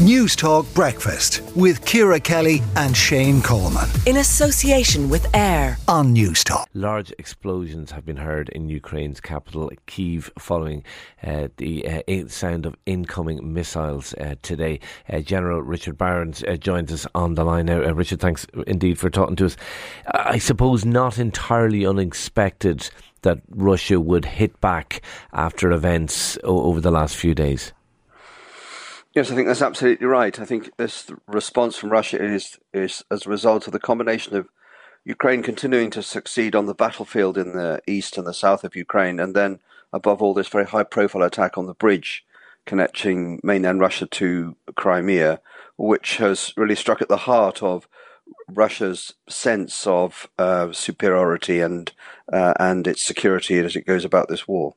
News Talk Breakfast with Ciara Kelly and Shane Coleman. In association with AIR on News Talk. Large explosions have been heard in Ukraine's capital, Kiev, following uh, the uh, sound of incoming missiles uh, today. Uh, General Richard Barrons uh, joins us on the line now. Uh, Richard, thanks indeed for talking to us. I suppose not entirely unexpected that Russia would hit back after events o- over the last few days. Yes, I think that's absolutely right. I think this response from Russia is is as a result of the combination of Ukraine continuing to succeed on the battlefield in the east and the south of Ukraine, and then above all, this very high profile attack on the bridge connecting mainland Russia to Crimea, which has really struck at the heart of Russia's sense of uh, superiority and uh, and its security as it goes about this war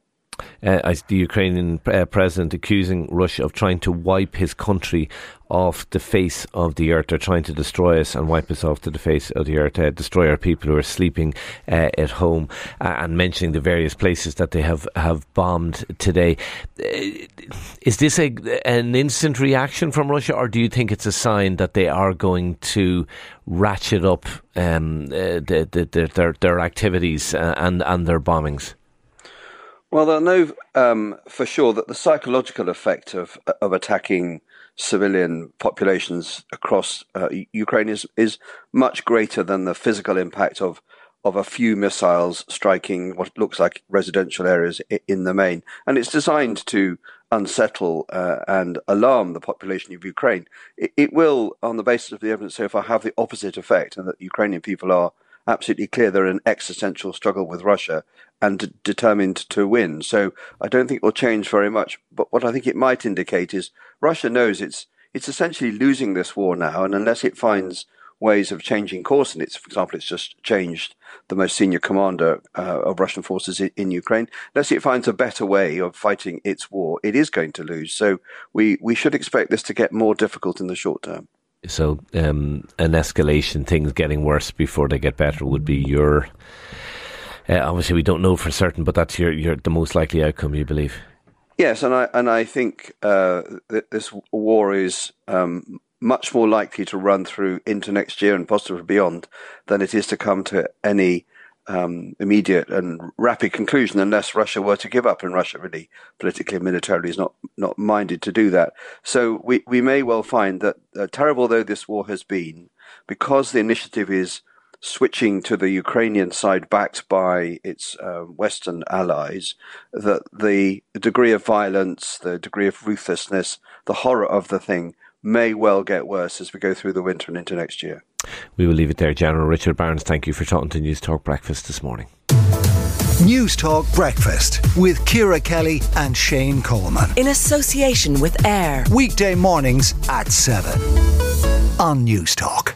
uh, the Ukrainian uh, president accusing Russia of trying to wipe his country off the face of the earth. They're trying to destroy us and wipe us off to the face of the earth, uh, destroy our people who are sleeping uh, at home, uh, and mentioning the various places that they have, have bombed today. Uh, is this a, an instant reaction from Russia, or do you think it's a sign that they are going to ratchet up um, the, the, the, their, their activities and, and their bombings? Well, they'll know um, for sure that the psychological effect of of attacking civilian populations across uh, Ukraine is is much greater than the physical impact of of a few missiles striking what looks like residential areas in the main, and it's designed to unsettle uh, and alarm the population of Ukraine. It, it, will, on the basis of the evidence so far, have the opposite effect, and that Ukrainian people are absolutely clear they're in an existential struggle with Russia and determined to win. So I don't think it will change very much. But what I think it might indicate is Russia knows it's it's essentially losing this war now, and unless it finds ways of changing course, and it's, for example, it's just changed the most senior commander uh, of Russian forces in, in, Ukraine. Unless it finds a better way of fighting its war, it is going to lose. So we, we should expect this to get more difficult in the short term. So um, an escalation, things getting worse before they get better, would be your. Uh, obviously, we don't know for certain, but that's your, your the most likely outcome, you believe. Yes, and I and I think uh, that this war is um, much more likely to run through into next year and possibly beyond than it is to come to any um, immediate and rapid conclusion unless Russia were to give up, and Russia really politically and militarily is not not minded to do that. So we we may well find that uh, terrible though this war has been, because the initiative is switching to the Ukrainian side backed by its uh, Western allies, that the degree of violence, the degree of ruthlessness, the horror of the thing may well get worse as we go through the winter and into next year. We will leave it there. General Richard Barrons, thank you for talking to News Talk Breakfast this morning. News Talk Breakfast with Ciara Kelly and Shane Coleman. In association with AIR. Weekday mornings at 7 on News Talk.